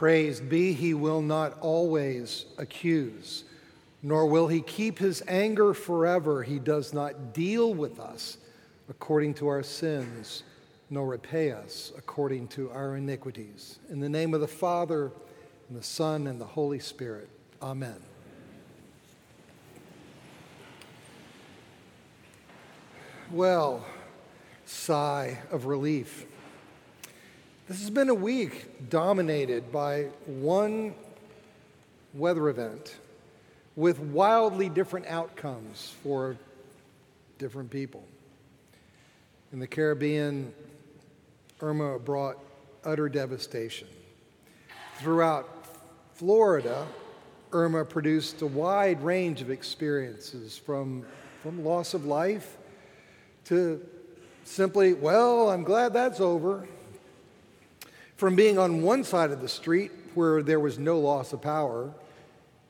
Praised be he will not always accuse, nor will he keep his anger forever. He does not deal with us according to our sins, nor repay us according to our iniquities. In the name of the Father, and the Son, and the Holy Spirit. Amen. Well, sigh of relief. This has been a week dominated by one weather event with wildly different outcomes for different people. In the Caribbean, Irma brought utter devastation. Throughout Florida, Irma produced a wide range of experiences from, from loss of life to simply, well, I'm glad that's over, from being on one side of the street where there was no loss of power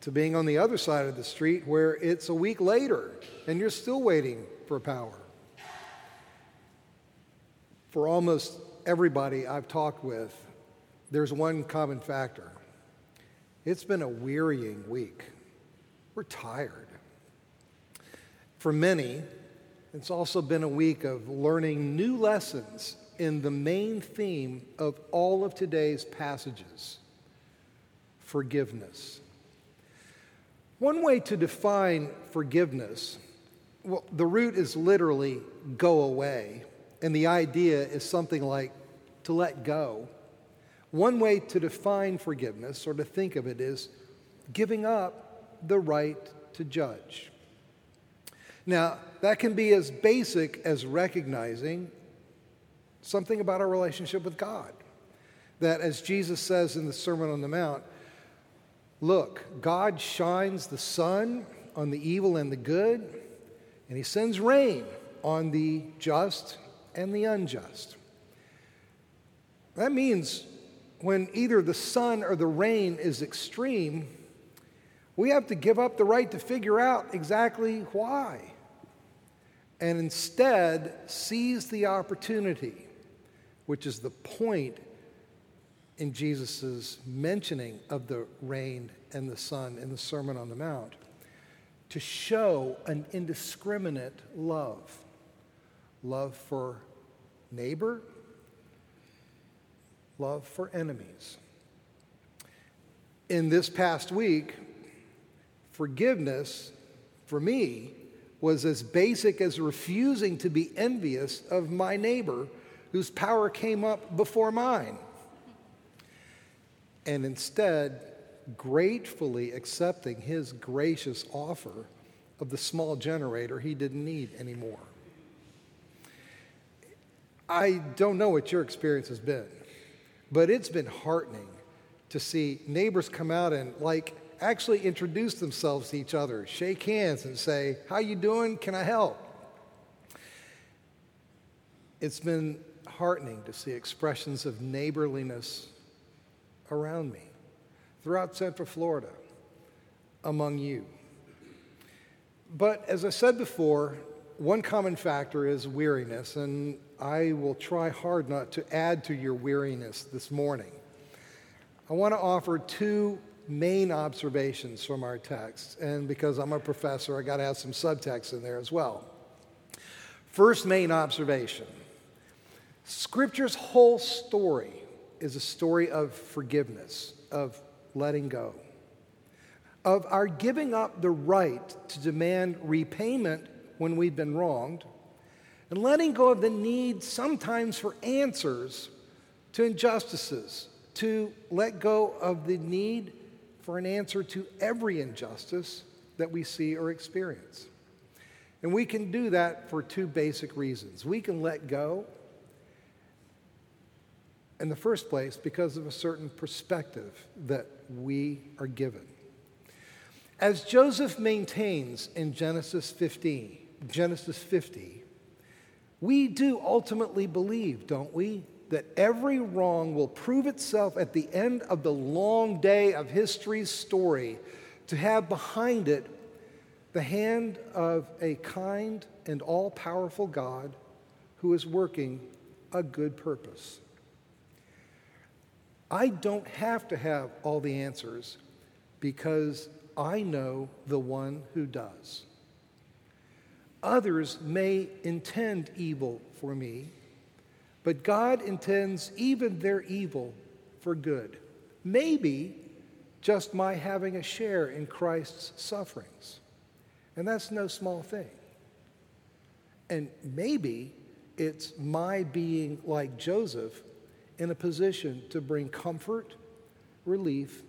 to being on the other side of the street where it's a week later and you're still waiting for power. For almost everybody I've talked with, there's one common factor. It's been a wearying week. We're tired. For many, it's also been a week of learning new lessons in the main theme of all of today's passages forgiveness. One way to define forgiveness, well, the root is literally go away, and the idea is something like to let go. One way to define forgiveness or to think of it is giving up the right to judge. Now, that can be as basic as recognizing something about our relationship with God. That, as Jesus says in the Sermon on the Mount, look, God shines the sun on the evil and the good, and he sends rain on the just and the unjust. That means when either the sun or the rain is extreme, we have to give up the right to figure out exactly why and instead seize the opportunity which is the point in Jesus' mentioning of the rain and the sun in the Sermon on the Mount, to show an indiscriminate love love for neighbor, love for enemies. In this past week, forgiveness for me was as basic as refusing to be envious of my neighbor whose power came up before mine. And instead, gratefully accepting his gracious offer of the small generator he didn't need anymore. I don't know what your experience has been, but it's been heartening to see neighbors come out and like actually introduce themselves to each other, shake hands and say, "How you doing? Can I help?" It's been heartening to see expressions of neighborliness around me throughout Central Florida among you. But as I said before, one common factor is weariness, and I will try hard not to add to your weariness this morning. I want to offer two main observations from our text, and because I'm a professor, I got to have some subtext in there as well. First main observation Scripture's whole story is a story of forgiveness, of letting go, of our giving up the right to demand repayment when we've been wronged, and letting go of the need sometimes for answers to injustices, to let go of the need for an answer to every injustice that we see or experience. And we can do that for two basic reasons. We can let go in the first place because of a certain perspective that we are given. As Joseph maintains in Genesis 15, Genesis 50, we do ultimately believe, don't we, that every wrong will prove itself at the end of the long day of history's story to have behind it the hand of a kind and all powerful God who is working a good purpose. I don't have to have all the answers because I know the one who does. Others may intend evil for me, but God intends even their evil for good. Maybe just my having a share in Christ's sufferings. And that's no small thing. And maybe it's my being like Joseph in a position to bring comfort, relief,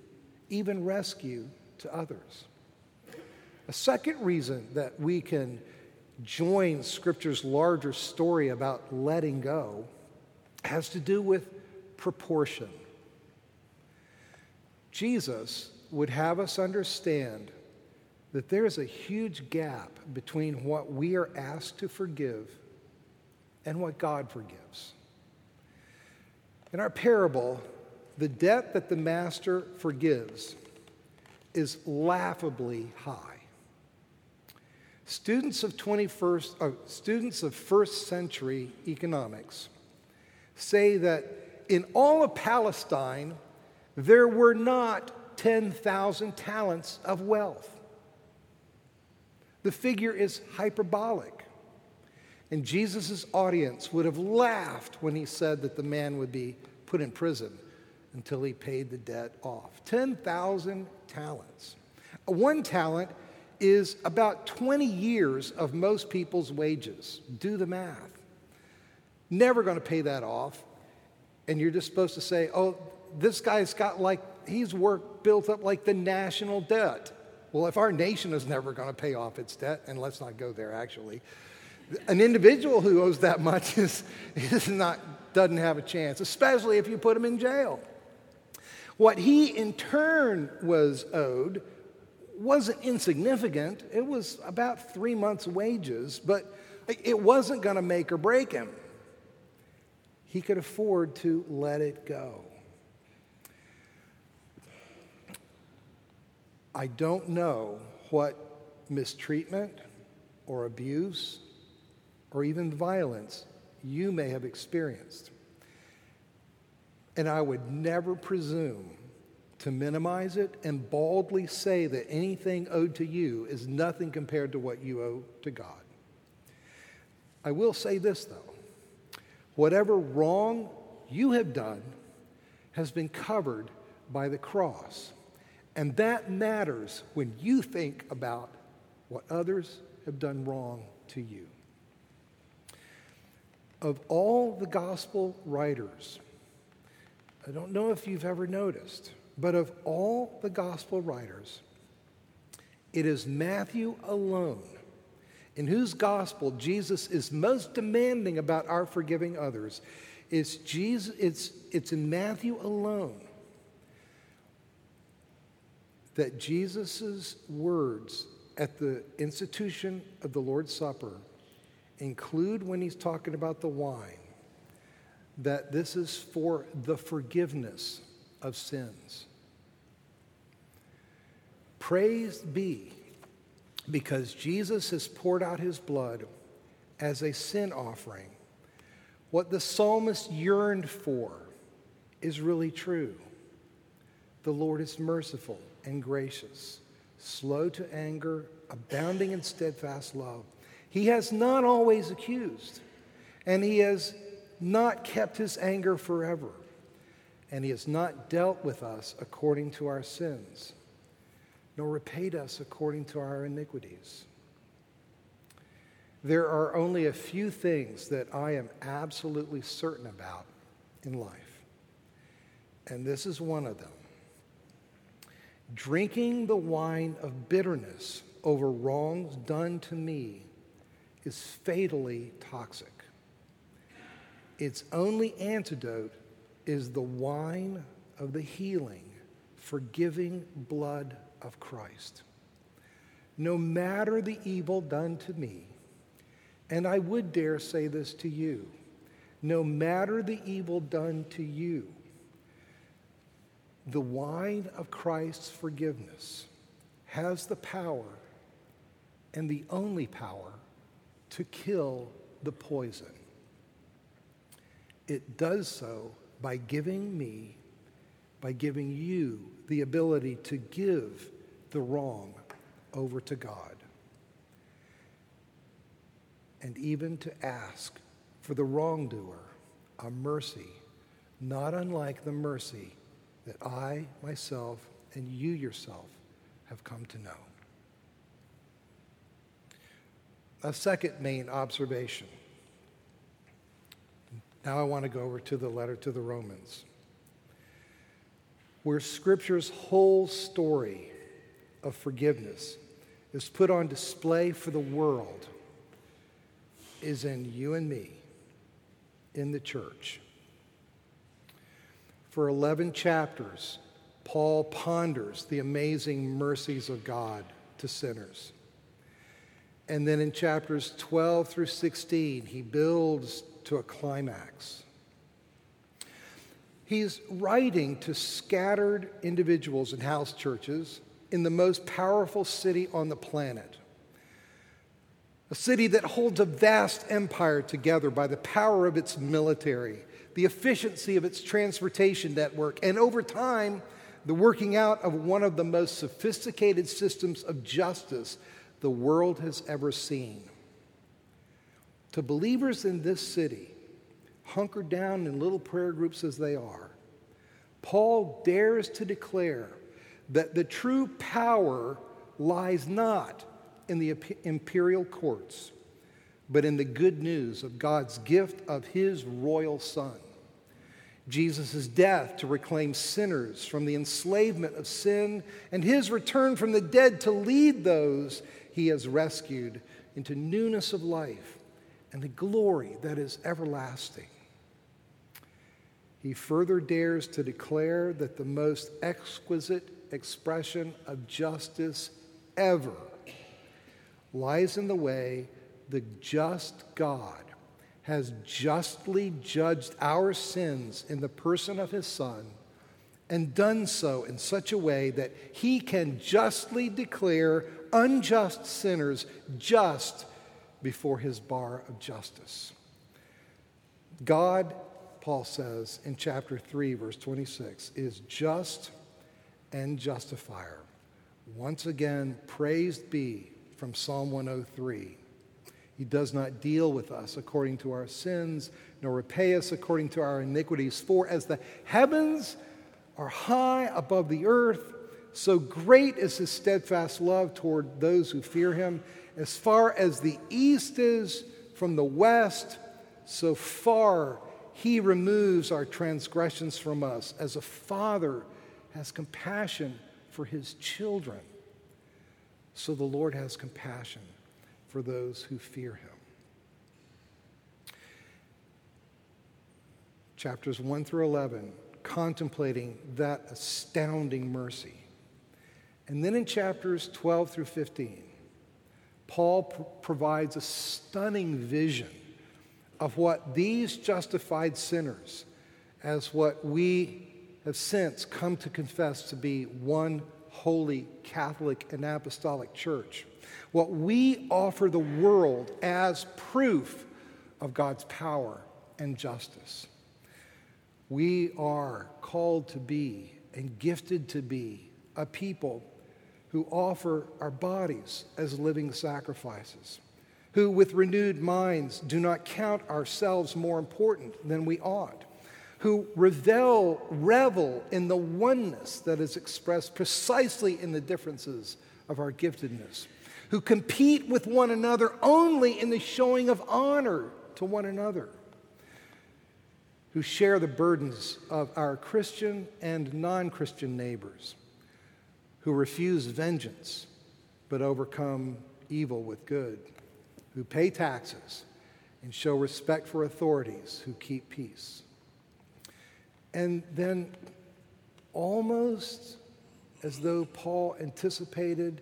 even rescue to others. A second reason that we can join Scripture's larger story about letting go has to do with proportion. Jesus would have us understand that there is a huge gap between what we are asked to forgive and what God forgives. In our parable, the debt that the master forgives is laughably high. Students of 21st, uh, students of first century economics say that in all of Palestine, there were not 10,000 talents of wealth. The figure is hyperbolic. And Jesus' audience would have laughed when he said that the man would be put in prison until he paid the debt off. 10,000 talents. One talent is about 20 years of most people's wages. Do the math. Never going to pay that off. And you're just supposed to say, oh, this guy's got like, he's worked built up like the national debt. Well, if our nation is never going to pay off its debt, and let's not go there actually, an individual who owes that much is, is not, doesn't have a chance, especially if you put him in jail. What he in turn was owed wasn't insignificant. It was about three months' wages, but it wasn't going to make or break him. He could afford to let it go. I don't know what mistreatment or abuse or even violence you may have experienced. And I would never presume to minimize it and baldly say that anything owed to you is nothing compared to what you owe to God. I will say this, though whatever wrong you have done has been covered by the cross. And that matters when you think about what others have done wrong to you. Of all the gospel writers, I don't know if you've ever noticed, but of all the gospel writers, it is Matthew alone in whose gospel Jesus is most demanding about our forgiving others. It's, Jesus, it's, it's in Matthew alone that Jesus' words at the institution of the Lord's Supper include when he's talking about the wine that this is for the forgiveness of sins. Praise be because Jesus has poured out his blood as a sin offering. What the psalmist yearned for is really true. The Lord is merciful and gracious, slow to anger, abounding in steadfast love. He has not always accused, and he has not kept his anger forever, and he has not dealt with us according to our sins, nor repaid us according to our iniquities. There are only a few things that I am absolutely certain about in life, and this is one of them. Drinking the wine of bitterness over wrongs done to me is fatally toxic. Its only antidote is the wine of the healing, forgiving blood of Christ. No matter the evil done to me, and I would dare say this to you, no matter the evil done to you, the wine of Christ's forgiveness has the power and the only power to kill the poison. It does so by giving me by giving you the ability to give the wrong over to God. And even to ask for the wrongdoer a mercy, not unlike the mercy that I myself and you yourself have come to know. A second main observation. Now I want to go over to the letter to the Romans, where Scripture's whole story of forgiveness is put on display for the world, is in you and me, in the church. For 11 chapters, Paul ponders the amazing mercies of God to sinners. And then in chapters 12 through 16, he builds to a climax. He's writing to scattered individuals in house churches in the most powerful city on the planet. A city that holds a vast empire together by the power of its military, the efficiency of its transportation network, and over time, the working out of one of the most sophisticated systems of justice the world has ever seen. To believers in this city, hunkered down in little prayer groups as they are, Paul dares to declare that the true power lies not in the imperial courts, but in the good news of God's gift of his royal Son. Jesus' death to reclaim sinners from the enslavement of sin, and his return from the dead to lead those he has rescued into newness of life and the glory that is everlasting. He further dares to declare that the most exquisite expression of justice ever lies in the way the just God has justly judged our sins in the person of his Son and done so in such a way that he can justly declare unjust sinners just before his bar of justice. God, Paul says in chapter 3, verse 26, is just and justifier. Once again, praised be from Psalm 103. He does not deal with us according to our sins, nor repay us according to our iniquities. For as the heavens are high above the earth, so great is his steadfast love toward those who fear him. As far as the east is from the west, so far he removes our transgressions from us. As a father has compassion for his children, so the Lord has compassion for those who fear him. Chapters 1 through 11, contemplating that astounding mercy. And then in chapters 12 through 15, Paul pr- provides a stunning vision of what these justified sinners, as what we have since come to confess to be one holy Catholic and Apostolic Church, what we offer the world as proof of God's power and justice. We are called to be and gifted to be a people who offer our bodies as living sacrifices, who with renewed minds do not count ourselves more important than we ought, who revel, revel in the oneness that is expressed precisely in the differences of our giftedness, who compete with one another only in the showing of honor to one another, who share the burdens of our Christian and non Christian neighbors who refuse vengeance but overcome evil with good, who pay taxes and show respect for authorities who keep peace. And then, almost as though Paul anticipated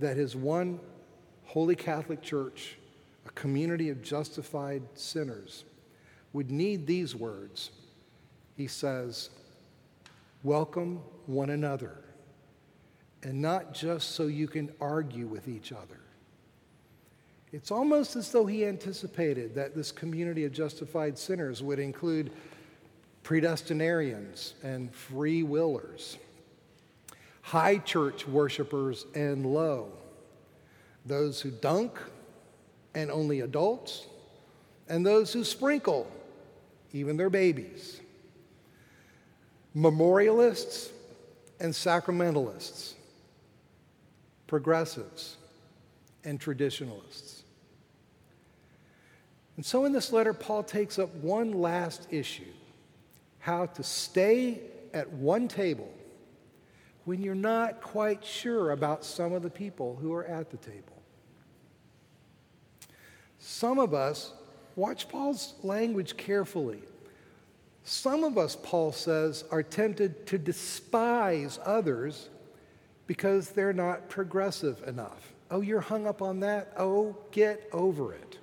that his one holy Catholic church, a community of justified sinners, would need these words, he says, Welcome one another and not just so you can argue with each other. It's almost as though he anticipated that this community of justified sinners would include predestinarians and free willers, high church worshipers and low, those who dunk and only adults, and those who sprinkle even their babies, memorialists and sacramentalists, progressives and traditionalists. And so in this letter, Paul takes up one last issue how to stay at one table when you're not quite sure about some of the people who are at the table. Some of us, watch Paul's language carefully. Some of us, Paul says, are tempted to despise others because they're not progressive enough. Oh, you're hung up on that? Oh, get over it.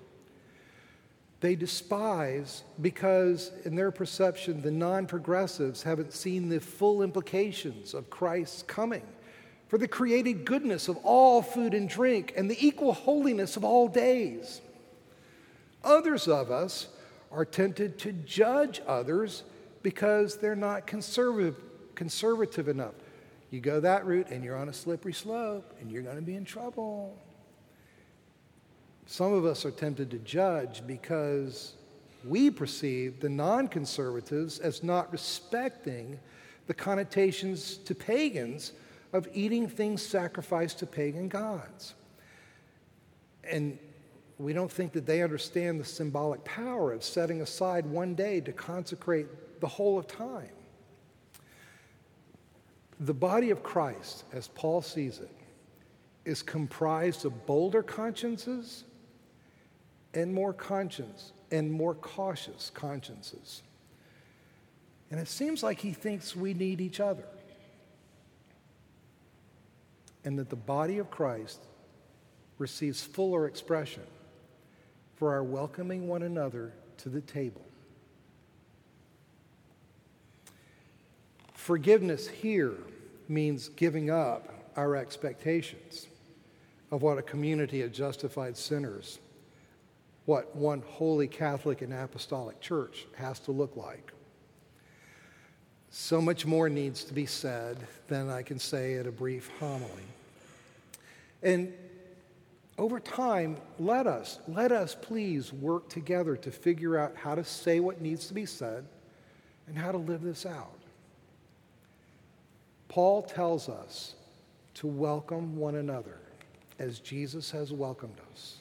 They despise because, in their perception, the non progressives haven't seen the full implications of Christ's coming for the created goodness of all food and drink and the equal holiness of all days. Others of us are tempted to judge others because they're not conservative, conservative enough. You go that route and you're on a slippery slope and you're going to be in trouble. Some of us are tempted to judge because we perceive the non conservatives as not respecting the connotations to pagans of eating things sacrificed to pagan gods. And we don't think that they understand the symbolic power of setting aside one day to consecrate the whole of time. The body of Christ, as Paul sees it, is comprised of bolder consciences and more conscience and more cautious consciences. And it seems like he thinks we need each other. And that the body of Christ receives fuller expression for our welcoming one another to the table. Forgiveness here means giving up our expectations of what a community of justified sinners what one holy Catholic and Apostolic Church has to look like. So much more needs to be said than I can say at a brief homily. And over time, let us, let us please work together to figure out how to say what needs to be said and how to live this out. Paul tells us to welcome one another as Jesus has welcomed us.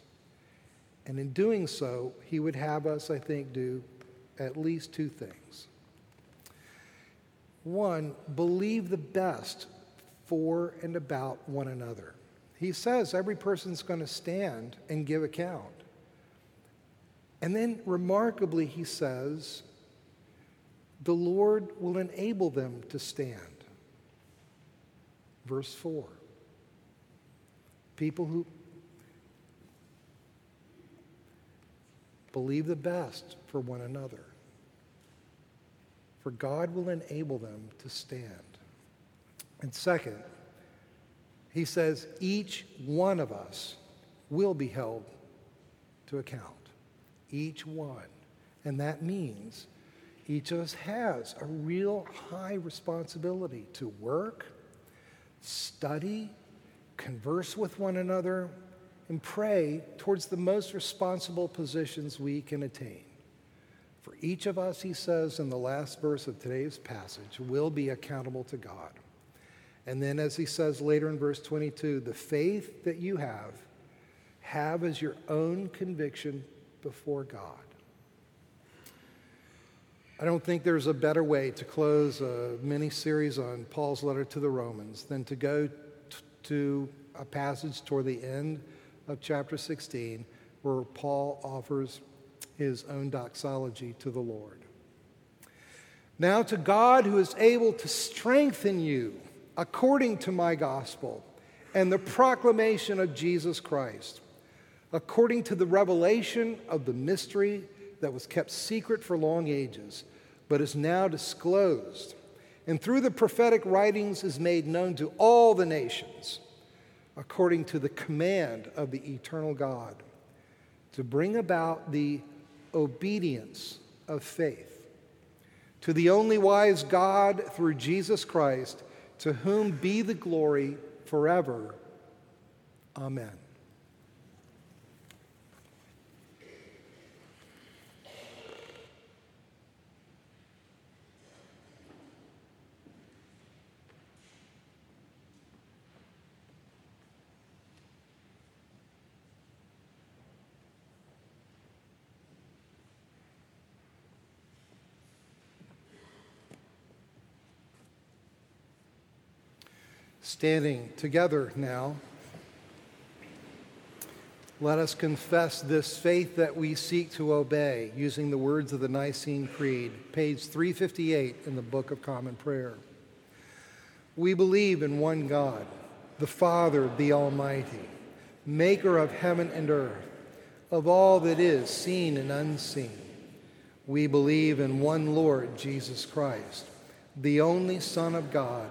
And in doing so, he would have us, I think, do at least two things. One, believe the best for and about one another. He says every person's going to stand and give account. And then, remarkably, he says, the Lord will enable them to stand. Verse 4. People who Believe the best for one another. For God will enable them to stand. And second, he says each one of us will be held to account. Each one. And that means each of us has a real high responsibility to work, study, converse with one another, and pray towards the most responsible positions we can attain. For each of us, he says in the last verse of today's passage, will be accountable to God. And then, as he says later in verse 22, the faith that you have, have as your own conviction before God. I don't think there's a better way to close a mini series on Paul's letter to the Romans than to go t- to a passage toward the end of chapter 16, where Paul offers his own doxology to the Lord. Now, to God who is able to strengthen you according to my gospel and the proclamation of Jesus Christ, according to the revelation of the mystery that was kept secret for long ages, but is now disclosed, and through the prophetic writings is made known to all the nations according to the command of the eternal God, to bring about the obedience of faith to the only wise God through Jesus Christ, to whom be the glory forever. Amen. Standing together now, let us confess this faith that we seek to obey using the words of the Nicene Creed, page 358 in the Book of Common Prayer. We believe in one God, the Father, the Almighty, maker of heaven and earth, of all that is seen and unseen. We believe in one Lord, Jesus Christ, the only Son of God